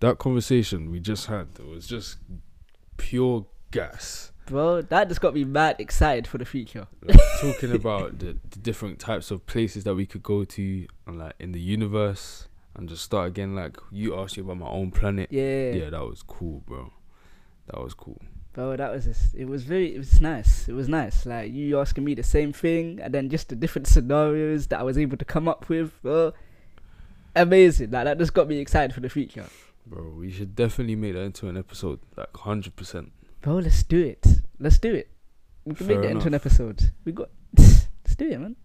that conversation we just had it was just pure gas. Bro, that just got me mad excited for the future. Like, talking about the, the different types of places that we could go to, and like in the universe, and just start again. Like you asked me about my own planet. Yeah. Yeah, that was cool, bro. That was cool. Bro, that was just, it was very it was nice. It was nice. Like you asking me the same thing and then just the different scenarios that I was able to come up with. Bro. Amazing. Like that just got me excited for the future. Bro, we should definitely make that into an episode, like hundred percent. Bro, let's do it. Let's do it. We can make Fair that into an episode. We got let's do it, man.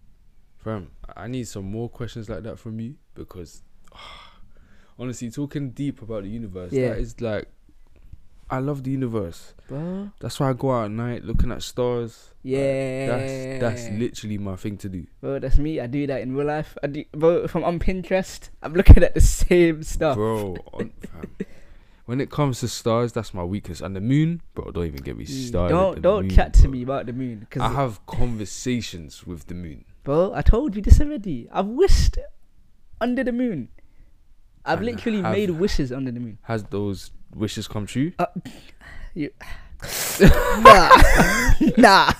Fam, I need some more questions like that from you because, honestly, talking deep about the universe, Yeah. that is like, I love the universe. Bro. That's why I go out at night looking at stars. Like, Yeah. that's that's literally my thing to do, Bro, that's me. I do that in real life. I do, bro, if I'm on Pinterest, I'm looking at the same stuff. bro. On. When it comes to stars, that's my weakness. And the moon, bro, don't even get me Mm, started. Don't don't moon, chat to bro. me about the moon, cause I have conversations with the moon. bro, I told you this already. I've wished under the moon. I've And literally have- made wishes under the moon. Has those wishes come true? Uh, you, nah, nah.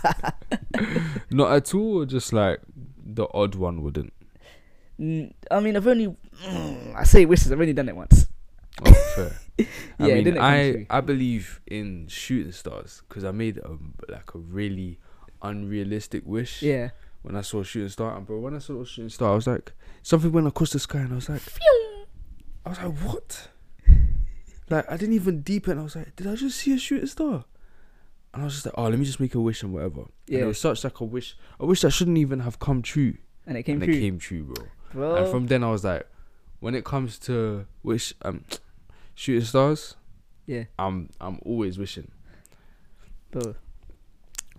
Not at all. Or just like the odd one wouldn't. Mm, I mean, I've only mm, I say wishes. I've only done it once. Oh, fair. I Yeah, mean, I. I believe in shooting stars because I made a, like a really unrealistic wish Yeah. when I saw a shooting star. And bro, when I saw a shooting star, I was like, something went across the sky, and I was like, Phew! I was like, what? Like I didn't even deepen. I was like, did I just see a shooting star? And I was just like, oh, let me just make a wish and whatever. And Yeah. it was such like a wish, a wish that shouldn't even have come true, And it came and true. it came true, bro. bro. And from then I was like, when it comes to wish, um, shooting stars, yeah, I'm I'm always wishing. bro.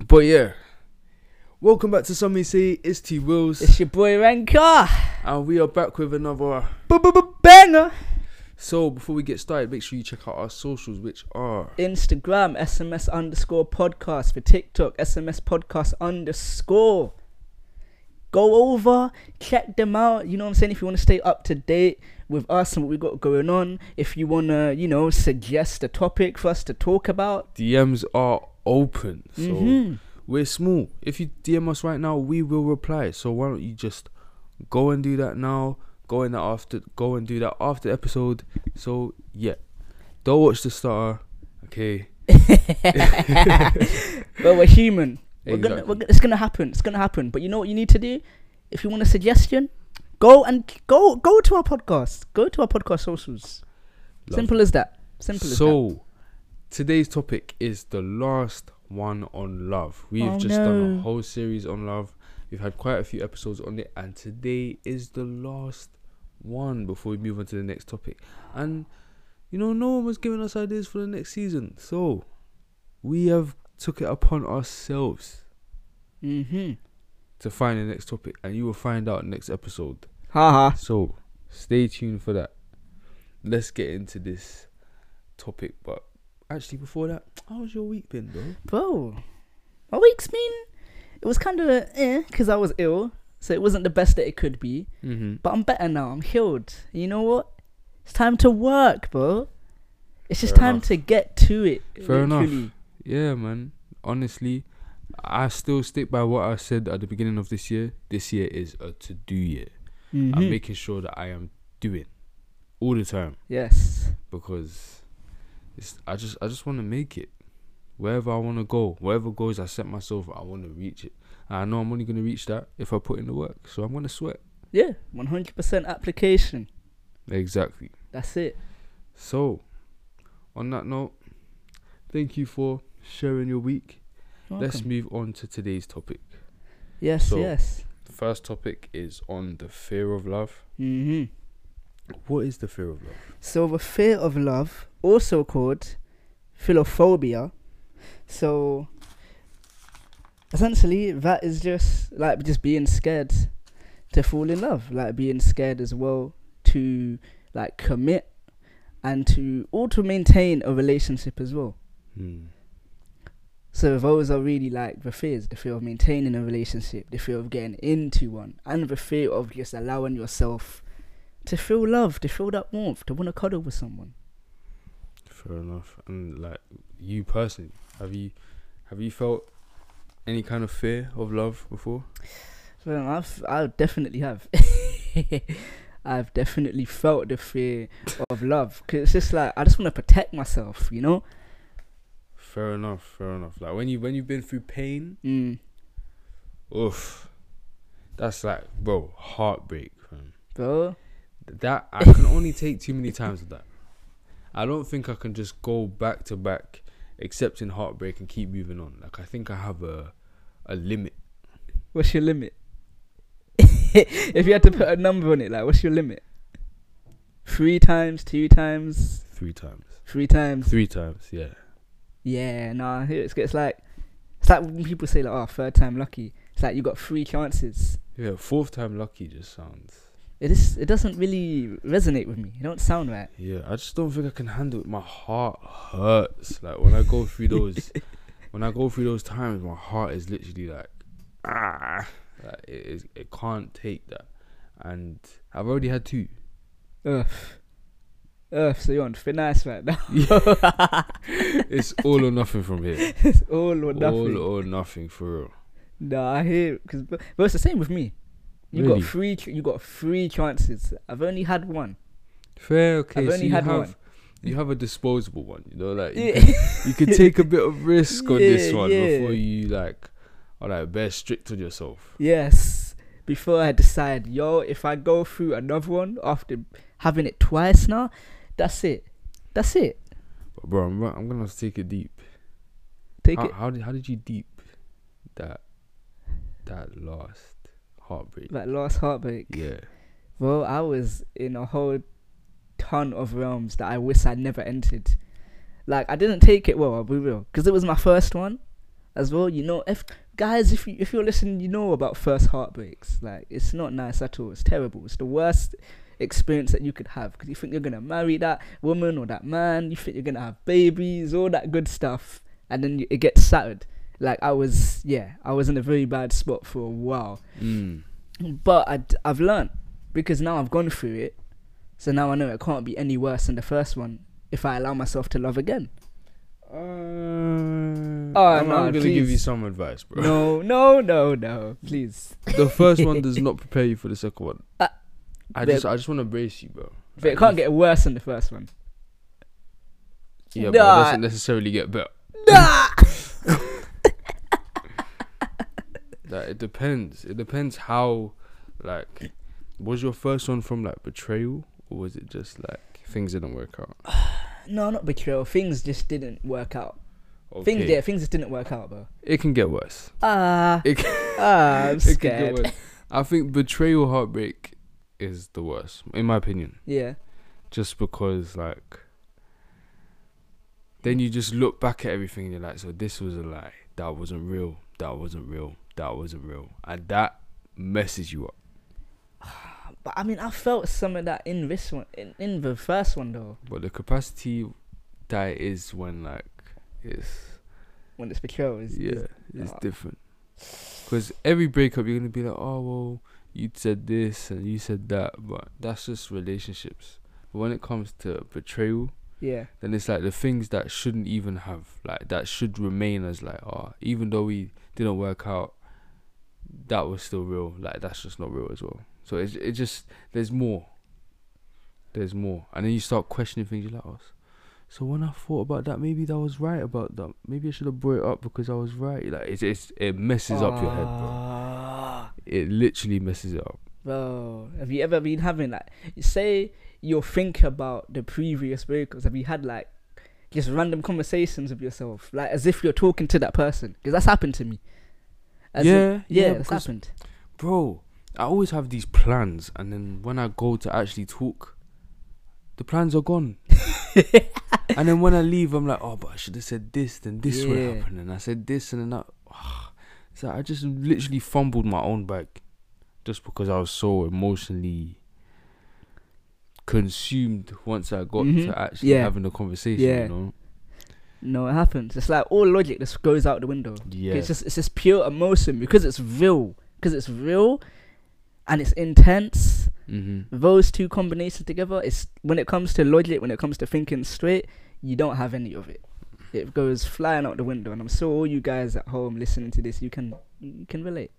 But yeah, welcome back to Some May Say It's Twills, It's your boy Renkah. and we are back with another. Banger. So before we get started, make sure you check out our socials, which are Instagram, SMS underscore podcast. For TikTok, SMS podcast underscore. Go over, check them out. You know what I'm saying? If you want to stay up to date with us and what we got going on, if you want to, you know, suggest a topic for us to talk about. DMs are open. So Mhm. we're small. If you DM us right now, we will reply. So why don't you just go and do that now? Go in that after. Go and do that after the episode. So yeah, don't watch the star. Okay. but we're human. We're gonna, we're gonna, it's gonna happen. It's gonna happen. But you know what you need to do? If you want a suggestion, go and go go to our podcast. Go to our podcast socials. Love Simple as that. Simple as that. So, today's topic is the last one on love. We've Oh, just done a whole series on love. We've had quite a few episodes on it, and today is the last one before we move on to the next topic. And you know, no one was giving us ideas for the next season, so we have took it upon ourselves Mm-hmm. to find the next topic, and you will find out next episode. Haha. So, stay tuned for that. Let's get into this topic, but actually, before that, how's your week been, bro? Bro, my week's been. It was kind of eh, because I was ill, so it wasn't the best that it could be. Mm-hmm. But I'm better now. I'm healed. You know what? It's time to work, bro. It's just Fair time enough. to get to it. Fair enough. Yeah, man. Honestly, I still stick by what I said at the beginning of this year. This year is a to-do year. I'm Mhm. making sure that I am doing all the time Yes. because it's. I just, I just want to make it. Wherever I want to go, wherever goals I set myself, I want to reach it. I know I'm only gonna reach that if I put in the work. So I'm gonna sweat. Yeah. 100% application. Exactly. That's it. So, on that note, thank you for sharing your week. Let's move on to today's topic. Yes. so- yes. The first topic is on the fear of love. hmm What is the fear of love? So the fear of love, also called philophobia. So essentially, that is just like just being scared to fall in love, like being scared as well to like commit and to or to maintain a relationship as well. Hmm. So those are really like the fears: the fear of maintaining a relationship, the fear of getting into one, and the fear of just allowing yourself to feel love, to feel that warmth, to want to cuddle with someone. Fair enough. And like you personally, have you have you felt any kind of fear of love before? Well, I've I definitely have. I've definitely felt the fear of love because it's just like I just want to protect myself, you know. Fair enough. Fair enough. Like when you when you've been through pain, Mm. oof, that's like bro heartbreak. Man. Bro, That I can only take too many times of that. I don't think I can just go back to back accepting heartbreak and keep moving on. Like I think I have a a limit. what's your limit? if you had to put a number on it, like what's your limit? Three times, two times, Three times. three times. Three times, yeah. Yeah, nah. It's, it's like it's like when people say like, "Oh, third time lucky." It's like you got three chances. Yeah, fourth time lucky just sounds. It is. It doesn't really resonate with me. It don't sound right. Yeah, I just don't think I can handle it. My heart hurts. Like when I go through those, when I go through those times, my heart is literally like, ah, like it is. It can't take that. And I've already had two. Ugh. Ugh, So you're on ice right now. It's all or nothing from here. it's all or nothing. All or nothing for real. Nah, I hear because but, but it's the same with me. You Really? got three. ch- You got three chances. I've only had one. Fair, okay. I've so you have one. you have a disposable one. You know, like you, Yeah. can, you can take a bit of risk on this one yeah. before you like, are like bear strict on yourself. Yes. Before I decide, yo, if I go through another one after having it twice now, that's it. That's it. But bro, I'm, I'm gonna have to take it deep. Take how, it. how did how did you deep that that last heartbreak? That last heartbreak. Yeah, Well, I was in a whole ton of realms that I wish I never entered. Like I didn't take it well. I'll be real, because it was my first one, as well. You know, if guys, if you if you're listening, you know about first heartbreaks. Like it's not nice at all. It's terrible. It's the worst experience that you could have because you think you're gonna marry that woman or that man. You think you're gonna have babies, all that good stuff, and then you, it gets shattered. Like I was, yeah, I was in a very bad spot for a while. mm. But I d- I've learned because now I've gone through it. So now I know it can't be any worse than the first one if I allow myself to love again. Uh, Oh, I'm, no, I'm gonna give you some advice, bro. No, no, no, no. Please. the first one does not prepare you for the second one. Uh, I just I just want to brace you, bro. But it can't get worse than the first one. Yeah, but it doesn't necessarily get better. Nah. Like it depends. It depends how, like, was your first one from like betrayal or was it just like things didn't work out? No, not betrayal. Things just didn't work out. Things, yeah, things just didn't work out, bro. It can get worse. Ah, It can, ah, I'm it can get scared. worse. I think betrayal, heartbreak is the worst, in my opinion. Yeah, Just because, like, then you just look back at everything and you're like, so this was a lie. That wasn't real. That wasn't real. That wasn't real. And that messes you up. but I mean, I felt some of that in this one, in, in the first one though, But the capacity that is when, like, it's, when it's betrayal. Is, yeah, is- it's different. Because every breakup, you're going to be like, oh, well, you said this and you said that. But that's just relationships. But when it comes to betrayal, yeah, then it's like the things that shouldn't even have like that should remain as like oh even though we didn't work out that was still real like that's just not real as well so it's it just there's more there's more and then you start questioning things you're like oh, so when I thought about that maybe that was right about that maybe I should have brought it up because I was right like it's, it's it messes up your head bro Ah. it literally messes it up Bro, have you ever been having like, say you're thinking about the previous breakups? Have you had like just random conversations with yourself, like as if you're talking to that person? Because that's happened to me. As yeah yeah, yeah that's happened. bro, I always have these plans, and then when I go to actually talk, the plans are gone. and then when I leave, I'm like, oh, but I should have said this, then this would Yeah. happen, and I said this, and then that. so I just literally fumbled my own bag, just because I was so emotionally consumed once I got Mhm. to actually Yeah. having a conversation. Yeah. You know? No, it happens. It's like all logic just goes out the window. Yeah. It's just it's just pure emotion because it's real. Because it's real, and it's intense. hmm Those two combinations together, it's when it comes to logic, when it comes to thinking straight, you don't have any of it. It goes flying out the window, and I'm sure all you guys at home listening to this, you can you can relate.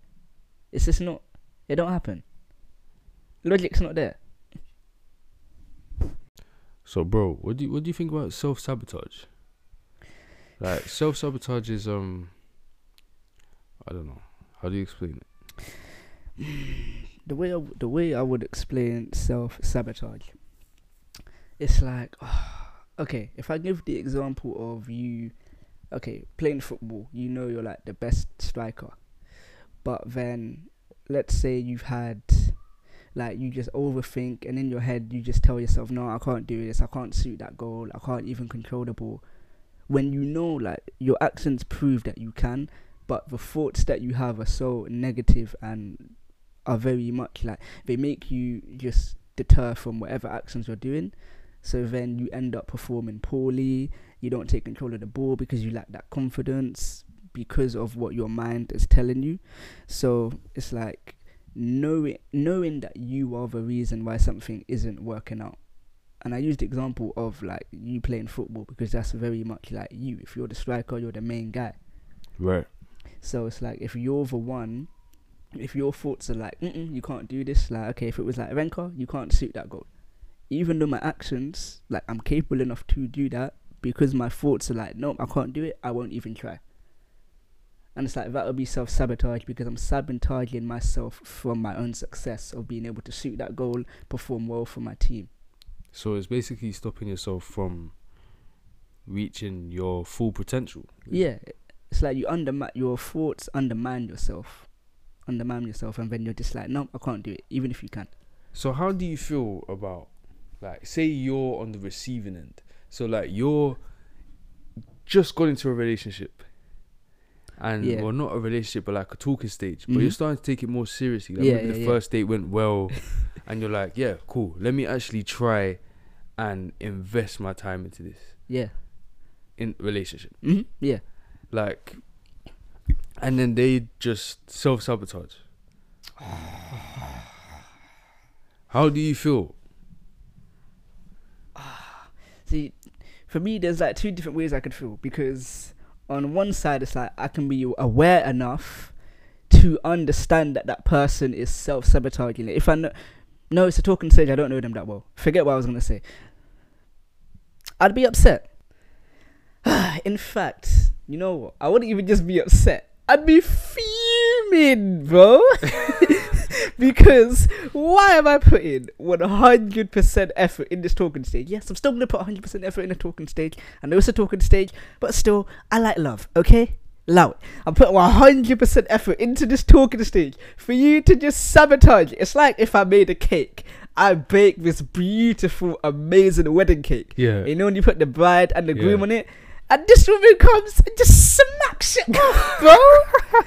It's just not. It don't happen. Logic's not there. So, bro, what do you what do you think about self sabotage? Like self sabotage is um, I don't know. How do you explain it? The way I, the way I would explain self sabotage, it's like, okay, if I give the example of you, okay, playing football, you know you're like the best striker, but then let's say you've had like you just overthink and in your head you just tell yourself no i can't do this i can't shoot that goal i can't even control the ball when you know like your actions prove that you can but the thoughts that you have are so negative and are very much like they make you just deter from whatever actions you're doing. So then you end up performing poorly. You don't take control of the ball because you lack that confidence because of what your mind is telling you. So it's like knowing knowing that you are the reason why something isn't working out and I used the example of like you playing football because that's very much like you. If you're the striker, you're the main guy. Right. So it's like if you're the one, if your thoughts are like, Mm-mm, you can't do this. Like okay, if it was like Renkah, you can't shoot that goal. Even though my actions, like I'm capable enough to do that, because my thoughts are like, nope, I can't do it. I won't even try. And it's like that would be self sabotage because I'm sabotaging myself from my own success of being able to shoot that goal, perform well for my team. So it's basically stopping yourself from reaching your full potential. Yeah, it's like you undermine your thoughts, undermine yourself, undermine yourself, and then you're just like, no, I can't do it, even if you can. So how do you feel about like say you're on the receiving end? So like you're just got into a relationship. And Yeah. well not a relationship but like a talking stage. But mm-hmm. you're starting to take it more seriously. Like Yeah, maybe yeah, the yeah. first date went well and you're like, Yeah, cool. Let me actually try and invest my time into this. Yeah. In relationship. hmm Yeah. Like and then they just self sabotage. How do you feel? See, for me, there's like two different ways I could feel because on one side, it's like I can be aware enough to understand that that person is self sabotaging. If I know, no, it's a talking stage, I don't know them that well. Forget what I was gonna say. I'd be upset. In fact, you know what? I wouldn't even just be upset. I'd be fuming, bro. because why am I putting 100% effort in this talking stage? Yes, I'm still going to put 100% effort in a talking stage. I know it's a talking stage, but still, I like love, okay? It. I'm putting 100% effort into this talking stage for you to just sabotage it. It's like if I made a cake. I baked this beautiful, amazing wedding cake. Yeah. You know when you put the bride and the groom on it, and this woman comes and just smacks it off, bro.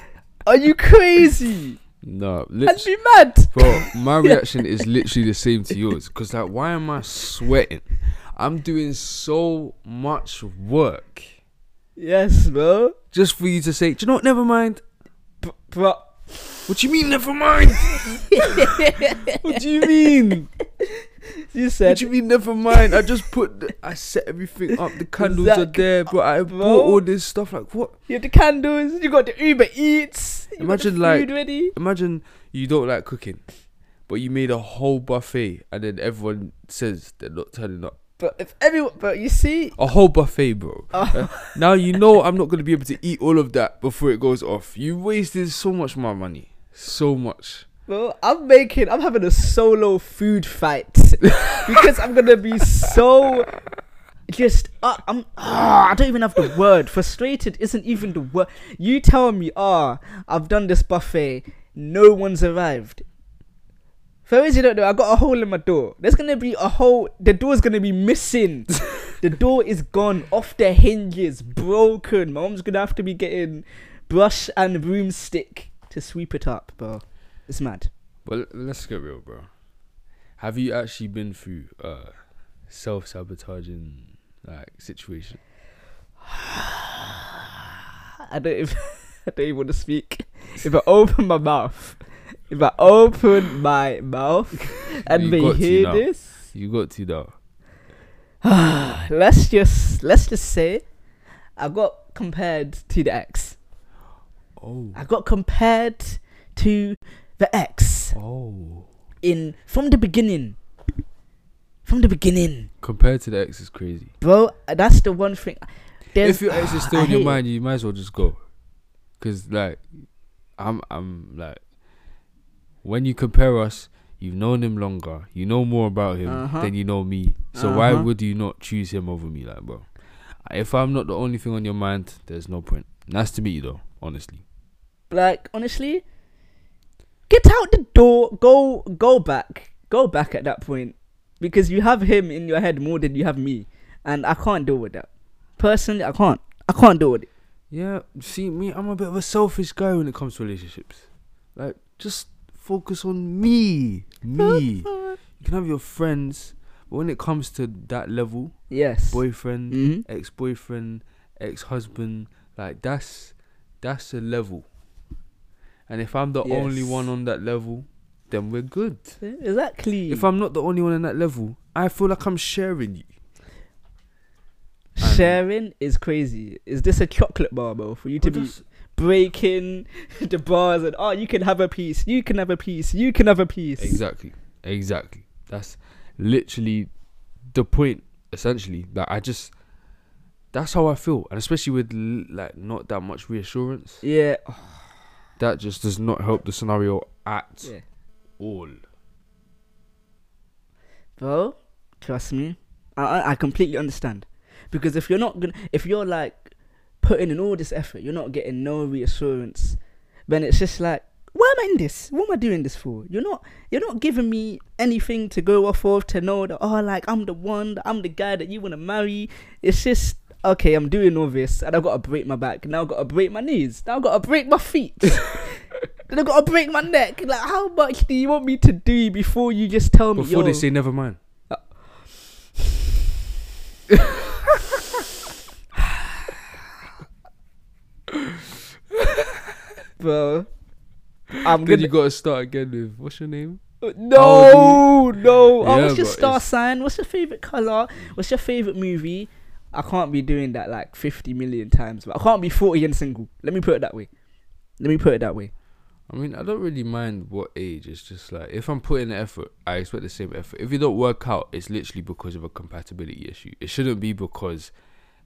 Are you crazy? No, I'd be mad. bro. My reaction is literally the same to yours. Cause like, why am I sweating? I'm doing so much work Yes, bro. Just for you to say, do you know what? Never mind. B- bro. What do you mean? Never mind. what do you mean? You said. What do you mean? Never mind. I just put. The, I set everything up. The candles are there, but I Bro. bought all this stuff. Like what? you have the candles, you got the Uber Eats. Imagine, like- ready. Imagine you don't like cooking, but you made a whole buffet, and then everyone says they're not turning up. But if everyone, but you see, A whole buffet, bro. Oh. Uh, now you know I'm not gonna be able to eat all of that before it goes off. You wasted so much my money, so much. bro, I'm making, I'm having a solo food fight because I'm gonna be so just. Uh, I'm. ah, I don't even have the word. Frustrated isn't even the word. You tell me, ah, I've done this buffet. No one's arrived. For those you don't know, I got a hole in my door. There's gonna be a hole. The door's gonna be missing. the door is gone off the hinges, broken. My mom's gonna have to be getting brush and broomstick to sweep it up, bro. It's mad. Well, let's get real, bro. Have you actually been through uh self sabotaging like situation? I don't even, I don't even want to speak. If I open my mouth, if I open my mouth and they to hear this, You got to though. let's just let's just say I got compared to the ex. Oh. I got compared to the ex Oh. in from the beginning. From the beginning, Compared to the ex is crazy. bro. That's the one thing. There's, if your ex is still I in your hate it. mind, you might as well just go. Cause like, I'm I'm like, when you compare us, you've known him longer. You know more about him Uh-huh. than you know me. So why Uh-huh. would you not choose him over me, like, bro? If I'm not the only thing on your mind, there's no point. Nice to meet you, though. Honestly. like honestly get out the door go go back go back at that point because you have him in your head more than you have me and i can't deal with that personally i can't i can't deal with it Yeah, see me, I'm a bit of a selfish guy when it comes to relationships. Like, just focus on me. Me. You can have your friends, but when it comes to that level, yes boyfriend, Mhm. ex boyfriend, ex husband, like that's that's a level. And if I'm the only one on that level, then we're good. exactly If I'm not the only one on that level, I feel like I'm sharing you. And- sharing is crazy is this a chocolate bar bro for you to be breaking the bars and oh you can have a piece you can have a piece you can have a piece Exactly. Exactly. That's literally the point. Essentially, that I just that's how I feel, and especially with like not that much reassurance, yeah that just does not help the scenario at yeah all. bro trust me I, I i completely understand because if you're not gonna if you're like putting in all this effort you're not getting no reassurance. Then it's just like why am i in this? What am i doing this for? You're not you're not giving me anything to go off of to know that oh like i'm the one that i'm the guy that you want to marry. It's just okay i'm doing all this and i've got to break my back. Now i've got to break my knees. Now i've got to break my feet. Then i've got to break my neck. Like how much do you want me to do before you just tell me Before they say never mind. Uh, bro. I'm Then gonna you gotta start again with what's your name? Uh, no, no. Oh, what's your star it's- sign? What's your favorite color? What's your favorite movie? I can't be doing that like 50 million times, but I can't be 40 and single. Let me put it that way. Let me put it that way. I mean, I don't really mind what age. It's just like if I'm putting the effort, I expect the same effort. If it don't work out, it's literally because of a compatibility issue. It shouldn't be because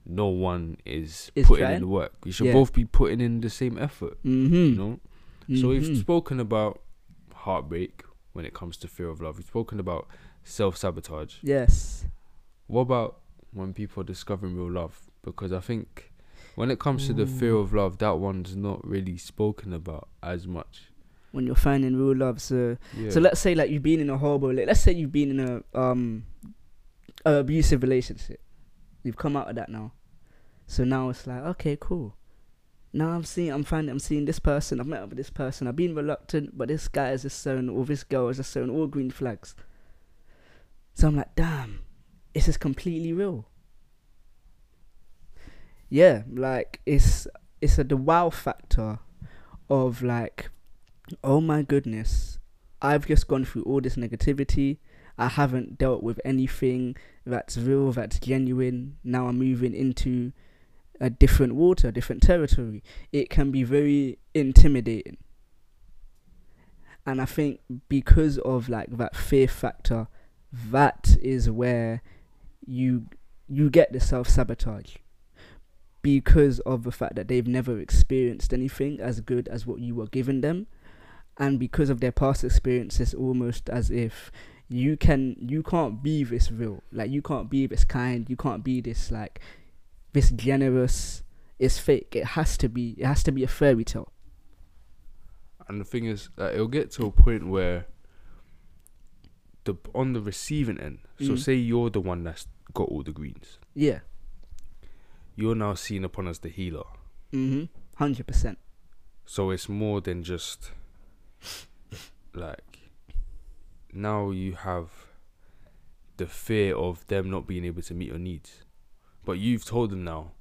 no one is Is putting trying? in the work. You should Yeah. both be putting in the same effort. Mm-hmm. You know. So we've Mhm. spoken about heartbreak when it comes to fear of love. We've spoken about self sabotage. yes. What about when people are discovering real love? Because I think when it comes to the fear of love, that one's not really spoken about as much. When you're finding real love, so Yeah. so let's say like you've been in a horrible. Like, let's say you've been in a um a abusive relationship. You've come out of that now. So now it's like okay, cool. Now I'm seeing, I'm finding, I'm seeing this person. I've met up with this person. I've been reluctant, but this guy is just showing, or this girl is just showing all green flags. So I'm like, damn, this is completely real. Yeah, like it's it's a the wow factor of like, oh my goodness, I've just gone through all this negativity. I haven't dealt with anything that's real, that's genuine. Now I'm moving into a different water, different territory. It can be very intimidating. And I think because of like that fear factor, that is where you you get the self sabotage. Because of the fact that they've never experienced anything as good as what you were giving them. And because of their past experiences, almost as if you can you can't be this real. Like you can't be this kind, you can't be this like this generous it's fake. It has to be. It has to be a fairy tale. And the thing is, that it'll get to a point where the on the receiving end. So Mm. say you're the one that's got all the greens. Yeah. You're now seen upon as the healer. Mhm. Hundred percent. So it's more than just like now you have the fear of them not being able to meet your needs. But you've told them now,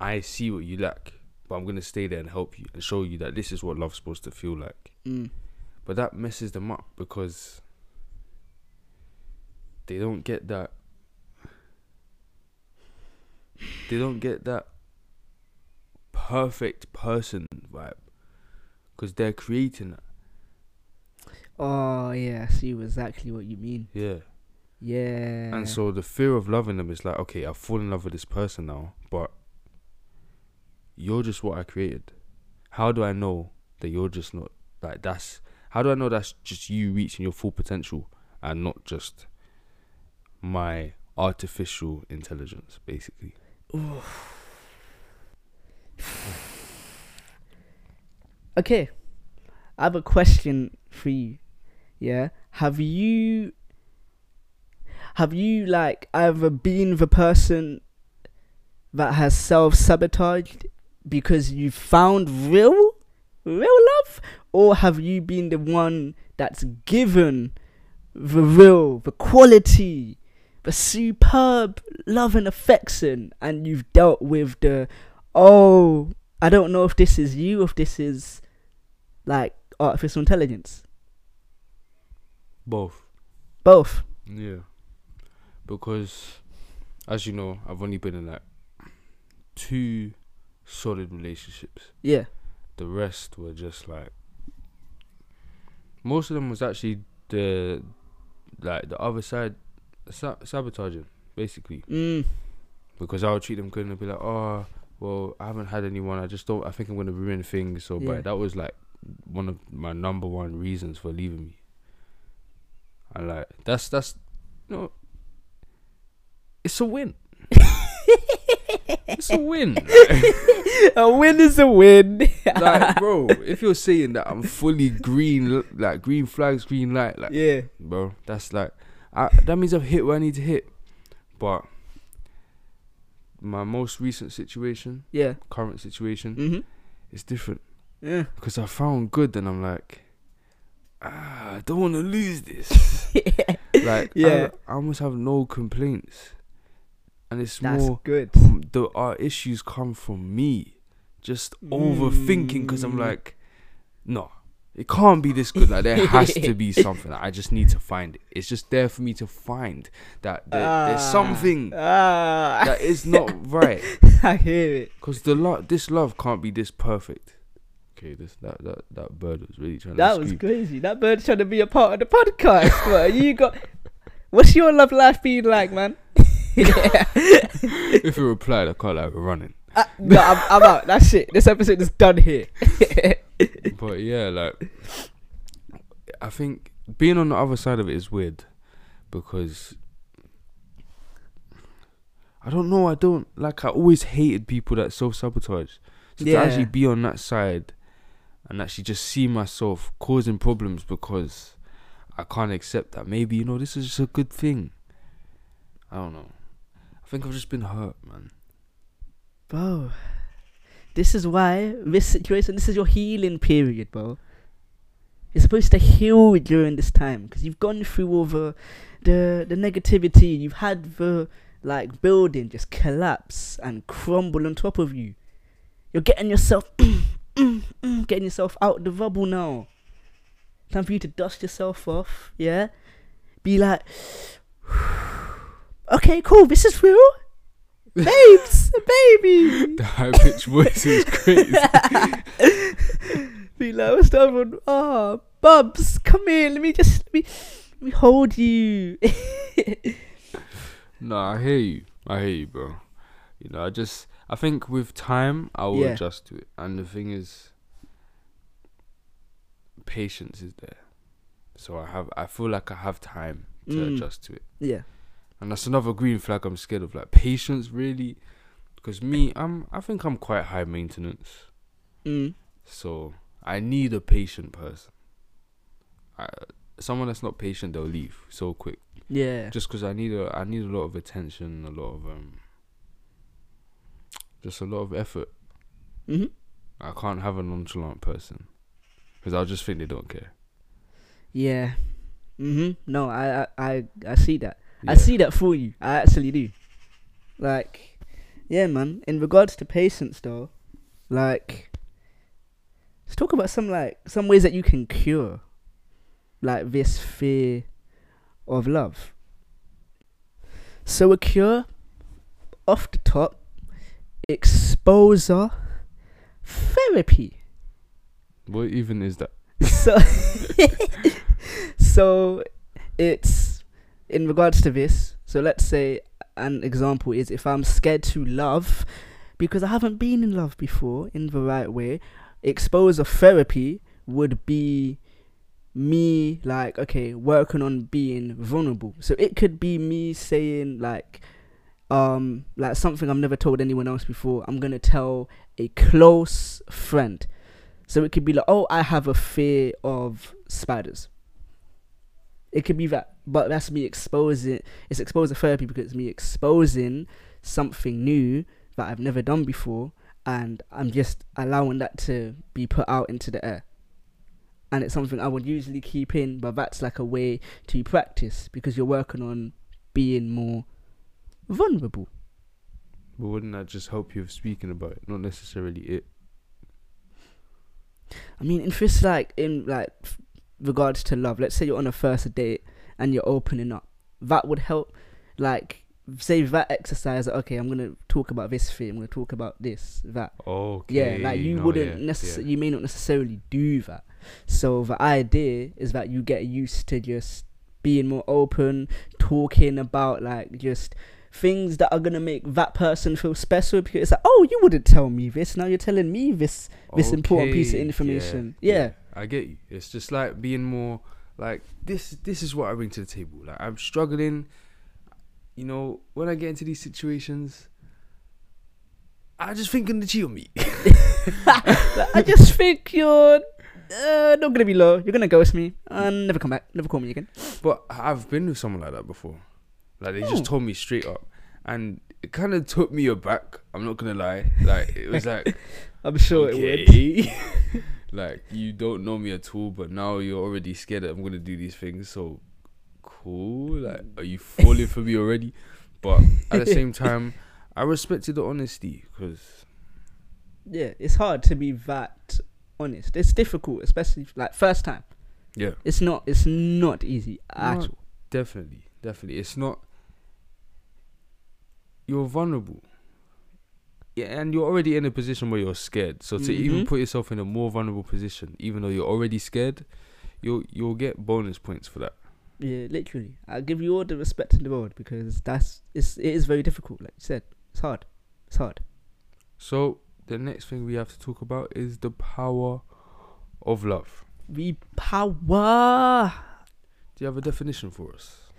I see what you lack, but I'm gonna stay there and help you and show you that this is what love's supposed to feel like. Mm. But that messes them up because they don't get that they don't get that perfect person vibe because they're creating that. Oh yeah, I see exactly what you mean. Yeah. Yeah. And so the fear of loving them is like, okay, I've fallen in love with this person now, but you're just what I created. How do I know that you're just not like that's how do I know that's just you reaching your full potential and not just my artificial intelligence, basically? Okay. I have a question for you. Yeah. Have you have you like ever been the person that has self sabotaged because you found real real love? Or have you been the one that's given the real, the quality, the superb love and affection and you've dealt with the oh I don't know if this is you, if this is like artificial intelligence. Both. Both. Yeah. Because as you know, I've only been in like two solid relationships. Yeah. The rest were just like most of them was actually the like the other side sa- sabotaging basically Mm. because I would treat them good and be like, oh, well, I haven't had anyone. I just don't. I think I'm gonna ruin things. So, Yeah. but that was like one of my number one reasons for leaving me. And like that's that's you know, it's a win. it's a win. a win is a win. like, bro, if you're saying that I'm fully green, like green flags, green light, like, yeah. bro, that's like, I, that means I've hit where I need to hit. But my most recent situation, Yeah. current situation, Mhm. is different Yeah. because I found good, and I'm like, ah, I don't want to lose this. like, Yeah. I, I almost have no complaints, and it's That's more good. the our issues come from me just overthinking because I'm Mm. like, no, it can't be this good. Like there has to be something. I just need to find it. It's just there for me to find that there, there's Ah. something Ah. that is not right. I hear it. Because the lo- this love can't be this perfect. Okay, this that that that bird was really trying That to That was crazy. That bird's trying to be a part of the podcast. but you got. What's your love life been like, man? if you replied, I can't like running. Uh, no, I'm, I'm out. That's it. This episode is done here. but yeah, like I think being on the other side of it is weird because I don't know. I don't like. I always hated people that self sabotage. So Yeah. to actually be on that side and actually just see myself causing problems because I can't accept that. Maybe you know this is just a good thing. I don't know. I think I've just been hurt, man. bro, this is why this situation, this is your healing period, bro. You're supposed to heal during this time because you've gone through all the, the the negativity. And you've had the like building just collapse and crumble on top of you. You're getting yourself, Mm, mm, getting yourself out the rubble now. Time for you to dust yourself off. Yeah, be like, okay, cool. This is real, babes, baby. The high pitched voice is crazy. Be like, what's the other one? Oh, Bubs, come here. Let me just let me, let me hold you. No, I hear you. I hear you, bro. You know, I just I think with time I will Yeah. adjust to it. And the thing is patience is there. So I have I feel like I have time to Mm. adjust to it. yeah. And that's another green flag I'm scared of. Like patience really because me I'm I think I'm quite high maintenance. Mm. So I need a patient person. I, someone that's not patient they'll leave so quick. Yeah. just because I need a I need a lot of attention, a lot of um, just a lot of effort. hmm I can't have a nonchalant person because I'll just think they don't care. Yeah. Mhm. No, I, I I I see that. I see that for you. I actually do. Like, yeah, man. In regards to patience, though, like, let's talk about some like some ways that you can cure, like this fear of love. So a cure, off the top, exposure therapy. What even is that? So, so it's in regards to this. So let's say an example is if I'm scared to love because I haven't been in love before in the right way, exposure therapy would be me like okay working on being vulnerable so it could be me saying like um like something i've never told anyone else before i'm gonna tell a close friend. So it could be like oh i have a fear of spiders. It could be that but that's me exposing it's exposure therapy because it's me exposing something new that i've never done before and i'm just allowing that to be put out into the air. And it's something I would usually keep in, but that's like a way to practice because you're working on being more vulnerable. But wouldn't that just help you with speaking about it, not necessarily it? I mean, if it's like in like f- regards to love, let's say you're on a first date and you're opening up, that would help. Like, say that exercise. Okay, I'm gonna talk about this thing. I'm gonna talk about this, that. Okay. Yeah, like you no, wouldn't yeah, necessarily, yeah. you may not necessarily do that. So the idea is that you get used to just being more open, talking about like just things that are gonna make that person feel special because it's like, oh, you wouldn't tell me this. Now you're telling me this this important piece of information. Yeah. I get you. It's just like being more like this. This is what I bring to the table. Like I'm struggling. You know, when I get into these situations, I just think gonna cheat on me. I just think you're uh, not gonna be low. You're gonna ghost me and never come back. Never call me again. But I've been with someone like that before. Like they just Oh. told me straight up, and it kind of took me aback. I'm not gonna lie. Like it was like, I'm sure it would. like you don't know me at all, but now you're already scared that I'm gonna do these things. So cool. Like, are you falling for me already? But at the same time, I respected the honesty because Yeah, it's hard to be that honest. It's difficult, especially like first time. yeah, It's not. It's not easy at all. definitely, definitely, it's not. You're vulnerable. Yeah, and you're already in a position where you're scared. So to even Mhm. put yourself in a more vulnerable position, even though you're already scared, you'll you'll get bonus points for that. Yeah, literally. I give you all the respect in the world because that's it's it is very difficult. Like you said, it's hard. It's hard. So the next thing we have to talk about is the power of love. We power. Do you have a definition for us?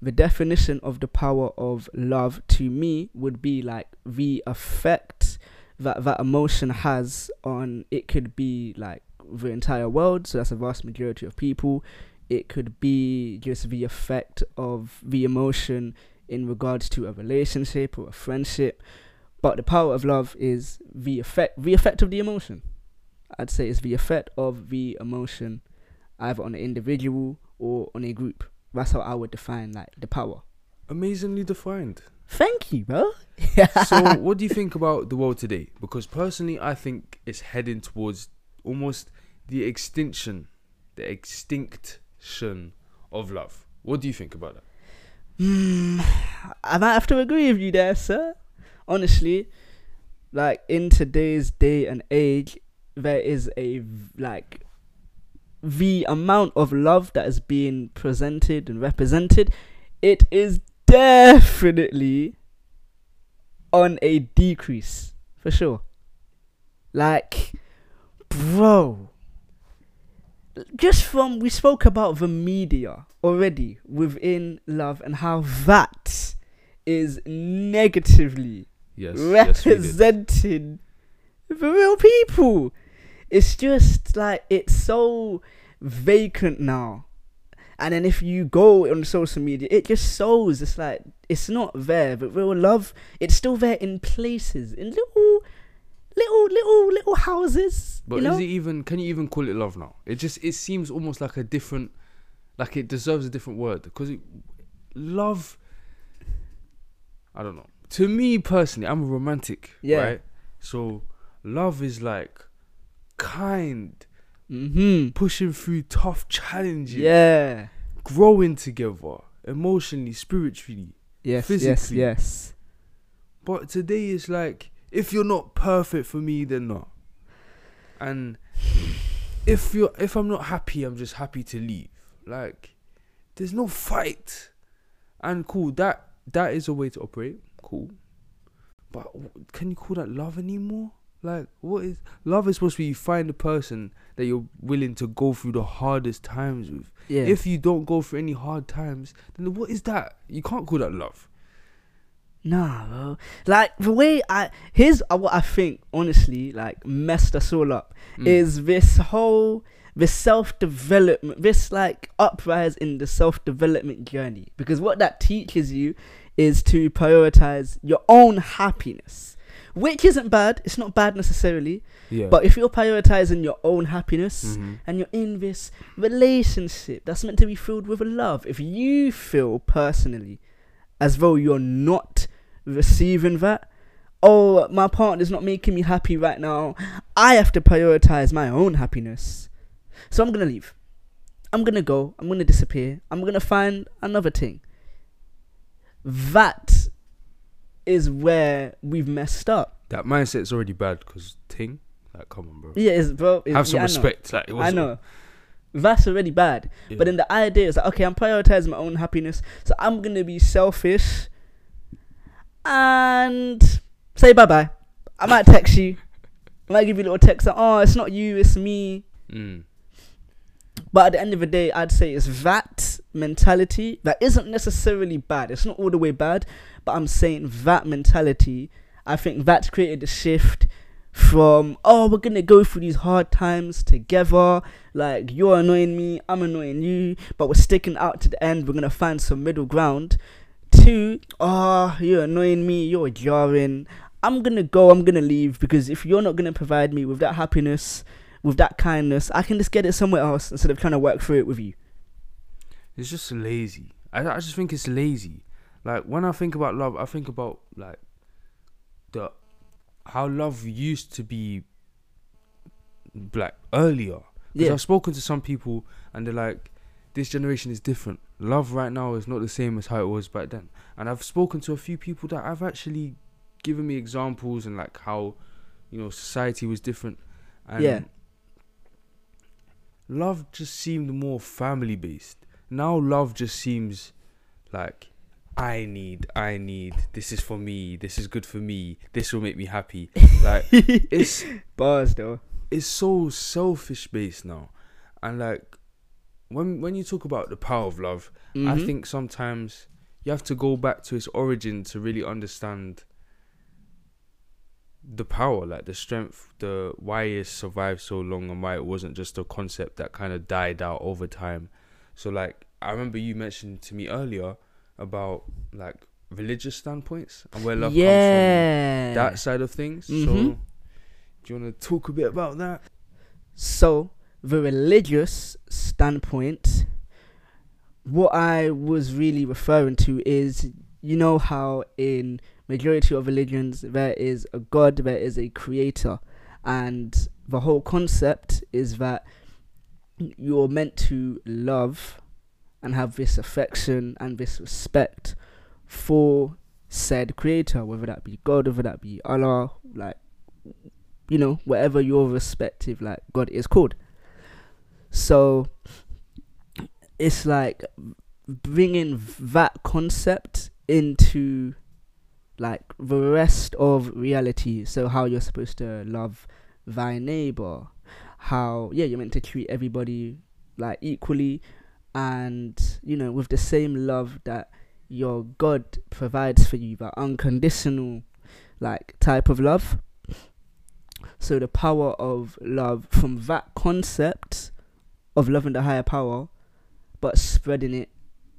The definition of the power of love to me would be like the effect that that emotion has on. It could be like the entire world. So that's a vast majority of people. It could be just the effect of the emotion in regards to a relationship or a friendship. But the power of love is the effect the effect of the emotion. I'd say it's the effect of the emotion either on an individual or on a group. That's how I would define like the power. Amazingly defined. Thank you, bro. so what do you think about the world today? Because personally, I think it's heading towards almost the extinction, the extinction of love. What do you think about that? Hmm, I might have to agree with you there, sir. Honestly, like in today's day and age, there is a like the amount of love that is being presented and represented. It is definitely on a decrease for sure. Like, bro, just from we spoke about the media already within love and how that is negatively Yes, yes, representing the real people. It's just like it's so vacant now. And then if you go on social media, it just shows it's like it's not there, but real love, it's still there in places, in little, little, little, little houses. But you know? is it even? Can you even call it love now? It just it seems almost like a different, like it deserves a different word because it, love. I don't know. To me personally, I'm a romantic. Yeah. Right. So love is like kind, mm-hmm. pushing through tough challenges, Yeah. growing together, emotionally, spiritually. Yes. Yes. Physically. Yes. But today is like, if you're not perfect for me, then not. And if you're if I'm not happy, I'm just happy to leave. Like, there's no fight. And cool, that that is a way to operate. Cool. But can you call that love anymore? Like, what is love? Is supposed to be you find a person that you're willing to go through the hardest times with. Yeah. If you don't go through any hard times, then what is that? You can't call that love. Nah, bro. Like the way I here's uh, what I think honestly like messed us all up Mm. is this whole this self development this like uprise in the self development journey because what that teaches you is to prioritize your own happiness, which isn't bad. It's not bad necessarily, yeah. but if you're prioritizing your own happiness Mhm. and you're in this relationship that's meant to be filled with love, if you feel personally as though you're not receiving that, oh, my partner's not making me happy right now, I have to prioritize my own happiness. So I'm gonna leave. I'm gonna go. I'm gonna disappear. I'm gonna find another thing. That is where we've messed up. that mindset's already bad because ting. Like, come on, bro. Yeah, it's, bro. it's- Have some yeah, respect. Like, it was I know. That's already bad. Yeah. But then the idea is like, okay, I'm prioritizing my own happiness, so I'm gonna be selfish and say bye bye. I might text you. I might give you a little text like, oh, it's not you, it's me. Mm. But at the end of the day, I'd say it's that mentality that isn't necessarily bad. It's not all the way bad, but I'm saying that mentality. I think that's created a shift from oh we're gonna go through these hard times together like you're annoying me i'm annoying you but we're sticking out to the end we're gonna find some middle ground to oh ah, you're annoying me you're jarring i'm gonna go i'm gonna leave because if you're not gonna provide me with that happiness with that kindness i can just get it somewhere else instead of trying to work through it with you It's just lazy. I, I just think it's lazy. Like when I think about love, I think about like the how love used to be like earlier. Because yeah I've spoken to some people and they're like, this generation is different. Love right now is not the same as how it was back then. And I've spoken to a few people that have actually given me examples and like how, you know, society was different. And Yeah. Love just seemed more family based. Now love just seems like I need, I need, this is for me, this is good for me, this will make me happy. Like it's bars though. it's so selfish based now. And like when when you talk about the power of love i Mhm. think sometimes you have to go back to its origin to really understand the power like the strength the why it survived so long and why it wasn't just a concept that kind of died out over time. So like i remember you mentioned to me earlier about like religious standpoints and where love comes yeah. from that side of things. Mhm. so do you want to talk a bit about that? So, the religious standpoint, what I was really referring to is, you know, how in majority of religions there is a God, there is a creator, and the whole concept is that you're meant to love and have this affection and this respect for said creator, whether that be God, whether that be Allah, like you know, whatever your respective like God is called. So it's like bringing that concept into like the rest of reality. So how you're supposed to love thy neighbor, how yeah you're meant to treat everybody like equally, and you know with the same love that your God provides for you, that unconditional like type of love. So the power of love from that concept of loving the higher power, but spreading it,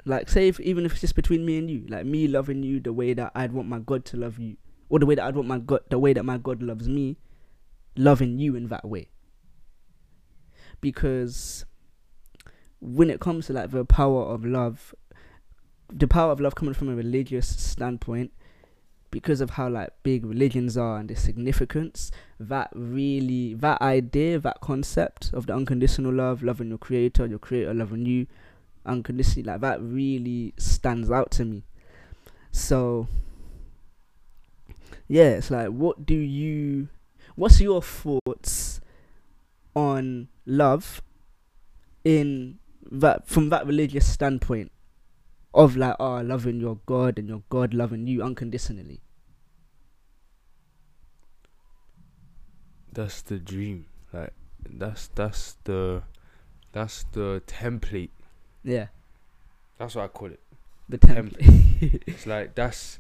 like say if, even if it's just between me and you, like me loving you the way that I'd want my God to love you, or the way that I'd want my God, the way that my God loves me, loving you in that way. Because when it comes to like the power of love, the power of love coming from a religious standpoint, because of how like big religions are and the significance, that really that idea, that concept of the unconditional love, loving your creator, your creator loving you unconditionally, like that really stands out to me. So yeah, it's like, what do you, what's your thoughts on love in that from that religious standpoint of like, oh, loving your God and your God loving you unconditionally? That's the dream. Like that's that's the that's the template. Yeah, That's what I call it. the template. It's like that's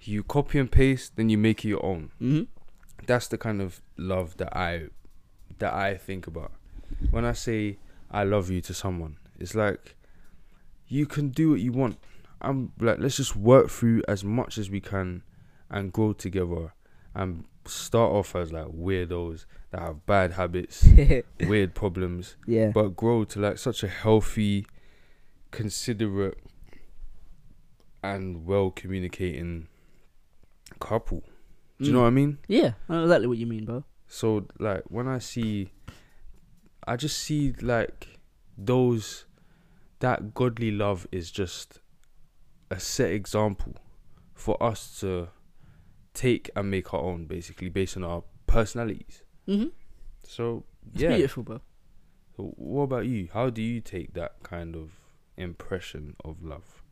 you copy and paste, then you make it your own. hmm That's the kind of love that I that I think about. When I say I love you to someone, it's like you can do what you want. I'm like let's just work through as much as we can and grow together and start off as like weirdos that have bad habits, weird problems, yeah. but grow to like such a healthy, considerate, and well communicating couple. Do you know Mm. what I mean? Yeah, I know exactly what you mean, bro. So like when I see, I just see like those that godly love is just a set example for us to take and make our own, basically based on our personalities. hmm So It's yeah. beautiful, bro. So what about you? How do you take that kind of impression of love?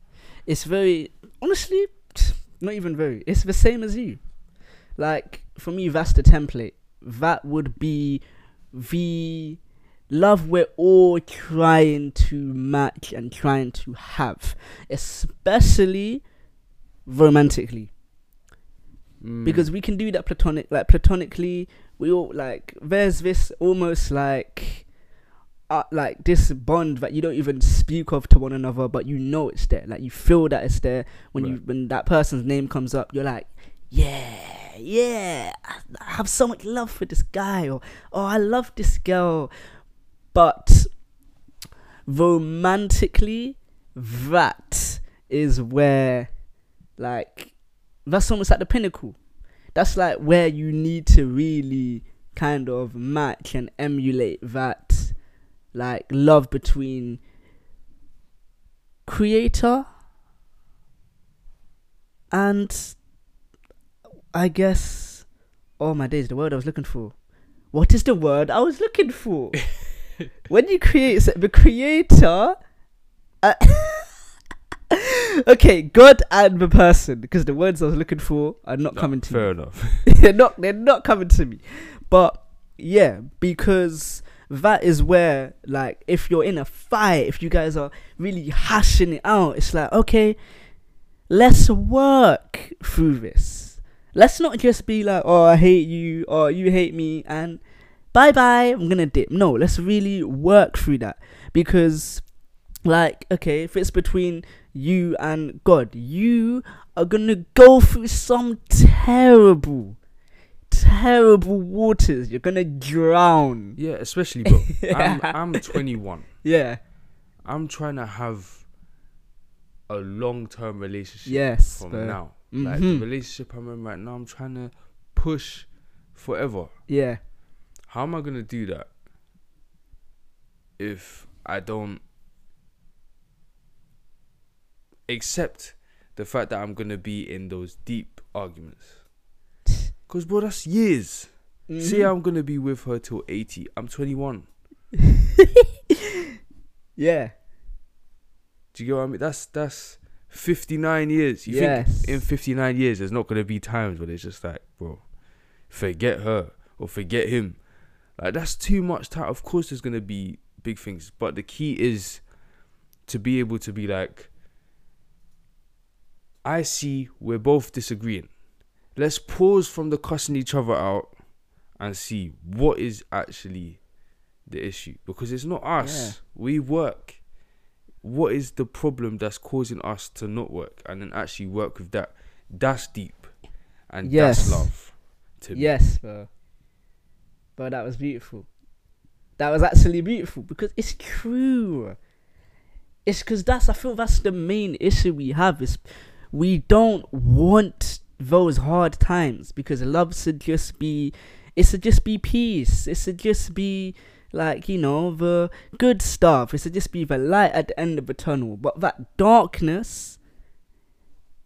It's very honestly, not even very. It's the same as you. Like for me, that's the template. That would be the love we're all trying to match and trying to have, especially romantically. Mm. because we can do that platonic like platonically we all like there's this almost like uh, like this bond that you don't even speak of to one another but you know it's there like you feel that it's there when you when that person's name comes up you're like yeah yeah I I have so much love for this guy or oh I love this girl but romantically that is where like that's almost like the pinnacle. That's like where you need to really kind of match and emulate that like love between creator and I guess oh my days the word I was looking for. What is the word I was looking for? when you create the creator uh, okay, God and the person, because the words I was looking for are not No, coming to me. fair enough. they're not. They're not coming to me. But yeah, because that is where, like, if you're in a fight, if you guys are really hashing it out, it's like, okay, let's work through this. Let's not just be like, oh, I hate you, or you hate me, and bye bye, I'm gonna dip. No, let's really work through that because like okay if it's between you and god you are gonna go through some terrible terrible waters you're gonna drown Yeah, especially bro. I'm I'm 21. yeah I'm trying to have a long term relationship yes from bro. now. Like the Mhm. relationship I'm in right now, I'm trying to push forever. yeah How am I gonna do that if I don't accept the fact that I'm gonna be in those deep arguments? Cause bro, that's years. Say Mhm. I'm gonna be with her till 80. I'm 21. yeah Do you get what I mean? That's that's 59 years. You Yes. think in 59 years there's not gonna be times where it's just like, bro, forget her or forget him. Like that's too much time. Of course, there's gonna be big things, but the key is to be able to be like, I see we're both disagreeing. Let's pause from the cussing each other out and see what is actually the issue because it's not us. Yeah. We work. What is the problem that's causing us to not work and then actually work with that? That's deep, and Yes. that's love. To me. yes bro bro that was beautiful. That was actually beautiful because it's true. It's because that's i feel that's the main issue we have is we don't want those hard times because love should just be it should just be peace. It should just be like you know the good stuff. It should just be the light at the end of the tunnel. But that darkness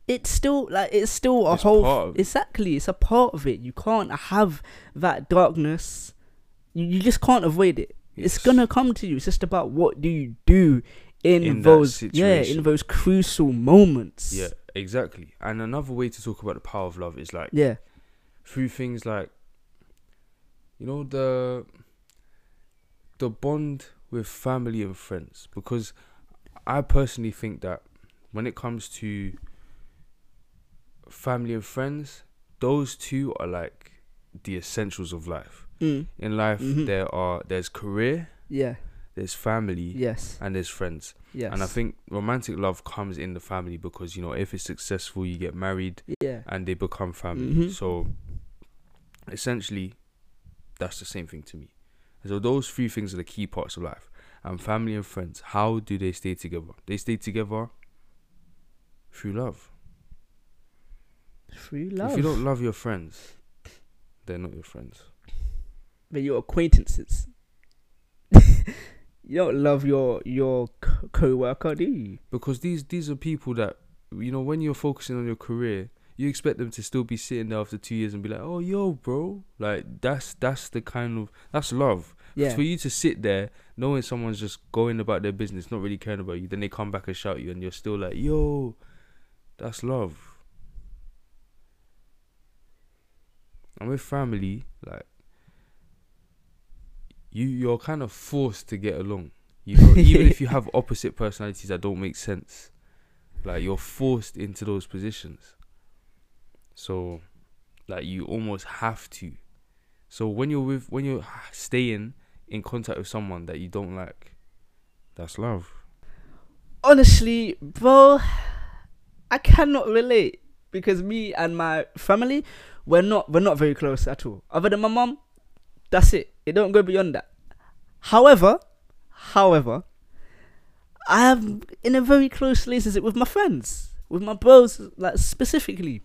it's still like it's still a It's whole part of exactly. It's a part of it. You can't have that darkness. You, you just can't avoid it. It's gonna come to you. It's just about what do you do in, In those yeah in those crucial moments. Yeah, exactly. And another way to talk about the power of love is like Yeah. through things like you know the the bond with family and friends because I personally think that when it comes to family and friends those two are like the essentials of life Mm. in life Mhm. there are there's career Yeah. there's family Yes. and there's friends Yes. and I think romantic love comes in the family because you know if it's successful you get married Yeah. and they become family. Mhm. So essentially, that's the same thing to me. So those three things are the key parts of life. And family and friends, how do they stay together? They stay together through love. Free love. If you don't love your friends, they're not your friends. but your acquaintances. you don't love your your co- co-worker, do you? Because these these are people that you know when you're focusing on your career, you expect them to still be sitting there after two years and be like, "Oh, yo, bro!" Like that's that's the kind of that's love. Yeah. For you to sit there knowing someone's just going about their business, not really caring about you, then they come back and shout you, and you're still like, yo, that's love. And with family, like, you you're kind of forced to get along. You know, even if you have opposite personalities that don't make sense, like you're forced into those positions. So, like you almost have to. So when you're with when you're staying in contact with someone that you don't like, that's love. Honestly, bro, I cannot relate because me and my family, we're not we're not very close at all. Other than my mom, that's it. It don't go beyond that. However, however, I am in a very close relationship with my friends, with my bros, like specifically,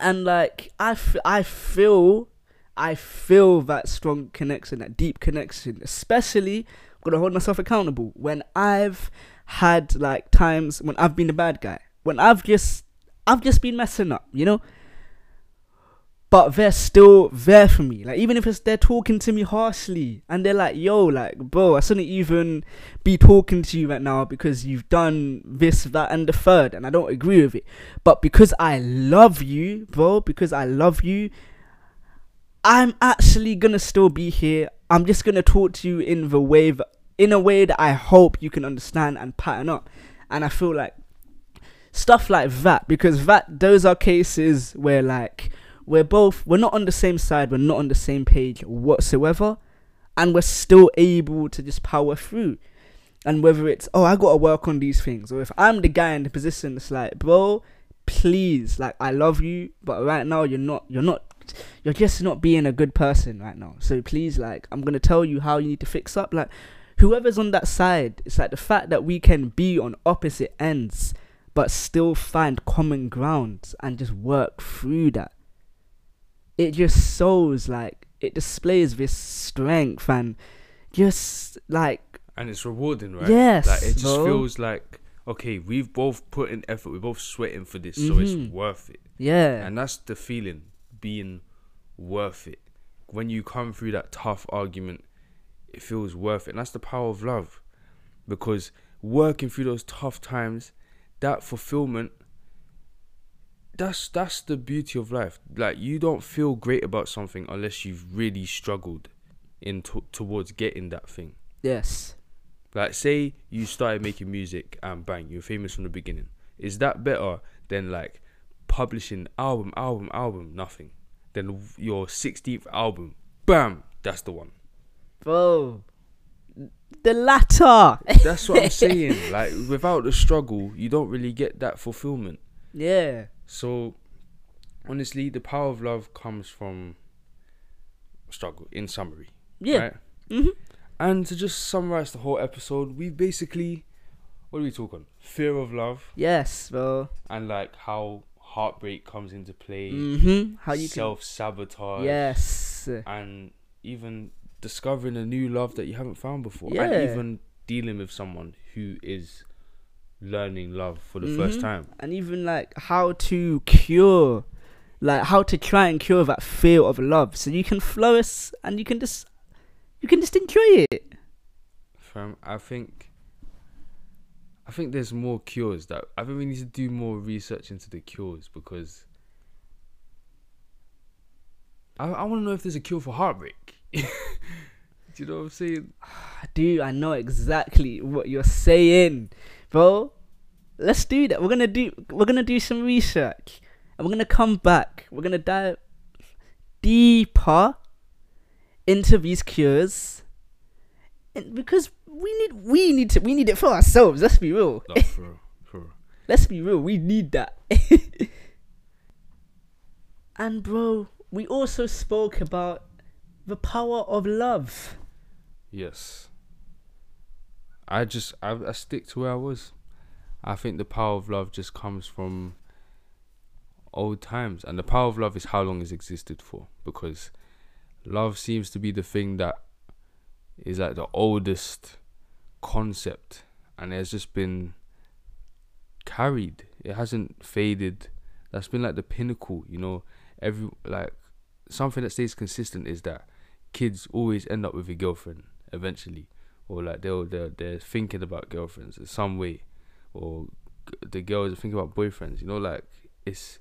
and like I, f- I feel, I feel that strong connection, that deep connection. Especially, I'm gonna hold myself accountable when I've had like times when I've been a bad guy, when I've just, I've just been messing up, you know. But they're still there for me. Like even if it's they're talking to me harshly and they're like, "Yo, like, bro, I shouldn't even be talking to you right now because you've done this, that, and the third, and I don't agree with it. But because I love you, bro, because I love you, I'm actually gonna still be here. I'm just gonna talk to you in the way that, in a way that I hope you can understand and pattern up. And I feel like stuff like that because that those are cases where like we're both we're not on the same side, we're not on the same page whatsoever, and we're still able to just power through. And whether it's oh I gotta work on these things, or if I'm the guy in the position that's like, bro, please, like I love you, but right now you're not you're not you're just not being a good person right now. So please, like, I'm gonna tell you how you need to fix up. Like, whoever's on that side, it's like the fact that we can be on opposite ends, but still find common grounds and just work through that. It just shows like it displays this strength and just like And it's rewarding, right? Yes, Like it just bro. feels like okay, we've both put in effort, we're both sweating for this, so it's Mhm. worth it. yeah, And that's the feeling, being worth it. When you come through that tough argument, it feels worth it. And that's the power of love. Because working through those tough times, that fulfillment that's that's the beauty of life. Like you don't feel great about something unless you've really struggled in to- towards getting that thing. yes, Like say you started making music and bang, you're famous from the beginning. Is that better than like publishing album, album, album, nothing? Then your 16th album, bam, that's the one. bro. The latter. That's what I'm saying. Like without the struggle, you don't really get that fulfillment. yeah, So honestly, the power of love comes from struggle. In summary, yeah. right? hmm And to just summarize the whole episode, we basically, what are we talking? Fear of love. Yes, bro. and like how heartbreak comes into play, Mm-hmm. How you self sabotage? Yes. and even discovering a new love that you haven't found before, Yeah. and even dealing with someone who is learning love for the first Mhm. time. and even like how to cure like how to try and cure that fear of love so you can flourish and you can just you can just enjoy it Fam, I think I think there's more cures that I think we need to do more research into the cures because I I want to know if there's a cure for heartbreak. do you know what I'm saying? Ah, dude i know exactly what you're saying bro. Let's do that. We're gonna do we're gonna do some research. And we're gonna come back. We're gonna dive deeper into these cures. And because we need we need to we need it for ourselves. Let's be real. No, for real, for real. Let's be real, we need that. and bro, we also spoke about the power of love. Yes. I just I, I stick to where I was. I think the power of love just comes from old times, and the power of love is how long it's existed for. Because love seems to be the thing that is like the oldest concept, and it has just been carried. It hasn't faded. That's been like the pinnacle, you know. Every like something that stays consistent is that kids always end up with a girlfriend eventually, or like they'll they're they're thinking about girlfriends in some way, or the girls are thinking about boyfriends. You know, like it's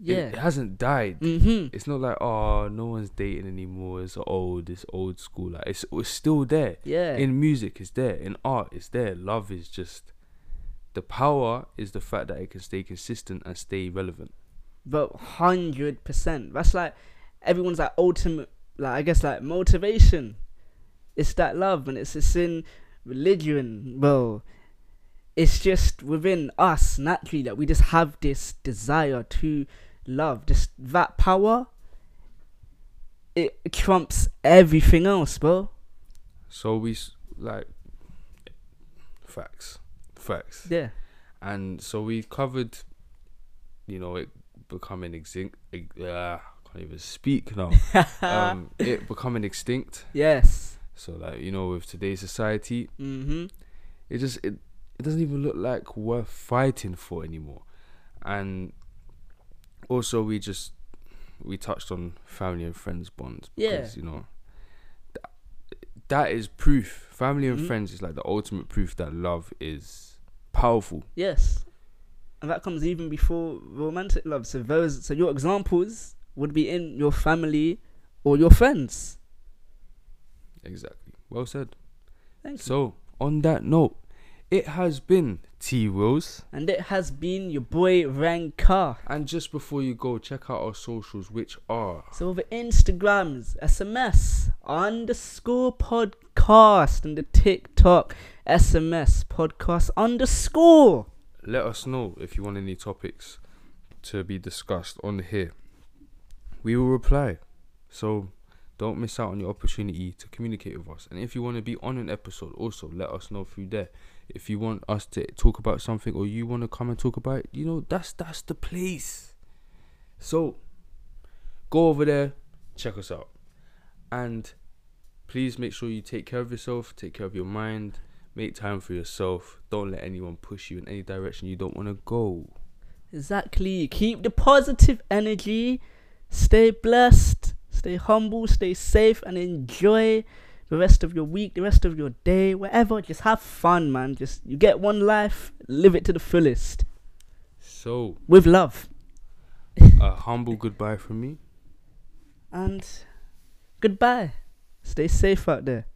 it- Yeah. it, hasn't died. Mm-hmm. It's not like oh no one's dating anymore. It's old. It's old school. Like it's it's still there. Yeah. In music, it's there. In art, it's there. Love is just the power is the fact that it can stay consistent and stay relevant. but hundred percent. That's like everyone's like ultimate like I guess like motivation. It's that love and it's it's in religion, bro. It's just within us naturally that we just have this desire to love. Just that power it trumps everything else, bro. So we like facts, facts. Yeah. and so we covered you know it becoming extinct uh, can't even speak now um it becoming extinct yes. so like you know with today's society Mm-hmm. it just it, it doesn't even look like worth fighting for anymore and also we just we touched on family and friends bonds Yeah. because you know that, that is proof family and Mhm. friends is like the ultimate proof that love is powerful Yes. And that comes even before romantic love. So those so your examples would be in your family or your friends. Exactly. Well said. Thank you. So, on that note, it has been Twills. And it has been your boy Renkah. And just before you go, check out our socials, which are So the Instagrams, SMS underscore podcast and the TikTok SMS podcast underscore. let us know if you want any topics to be discussed on here. We will reply. So don't miss out on your opportunity to communicate with us. And if you want to be on an episode, also let us know through there. If you want us to talk about something or you want to come and talk about it, you know, that's that's the place. So go over there, check us out. And please make sure you take care of yourself, take care of your mind, make time for yourself. Don't let anyone push you in any direction you don't want to go. Exactly. Keep the positive energy. Stay blessed. Stay humble. Stay safe and enjoy the rest of your week, the rest of your day, wherever. Just have fun, man. Just you get one life, live it to the fullest So, with love. a humble goodbye from me. And goodbye. Stay safe out there.